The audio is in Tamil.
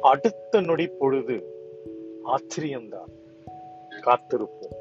அடுத்த நொடி பொழுது ஆச்சரியம்தான். காத்திருப்போம்.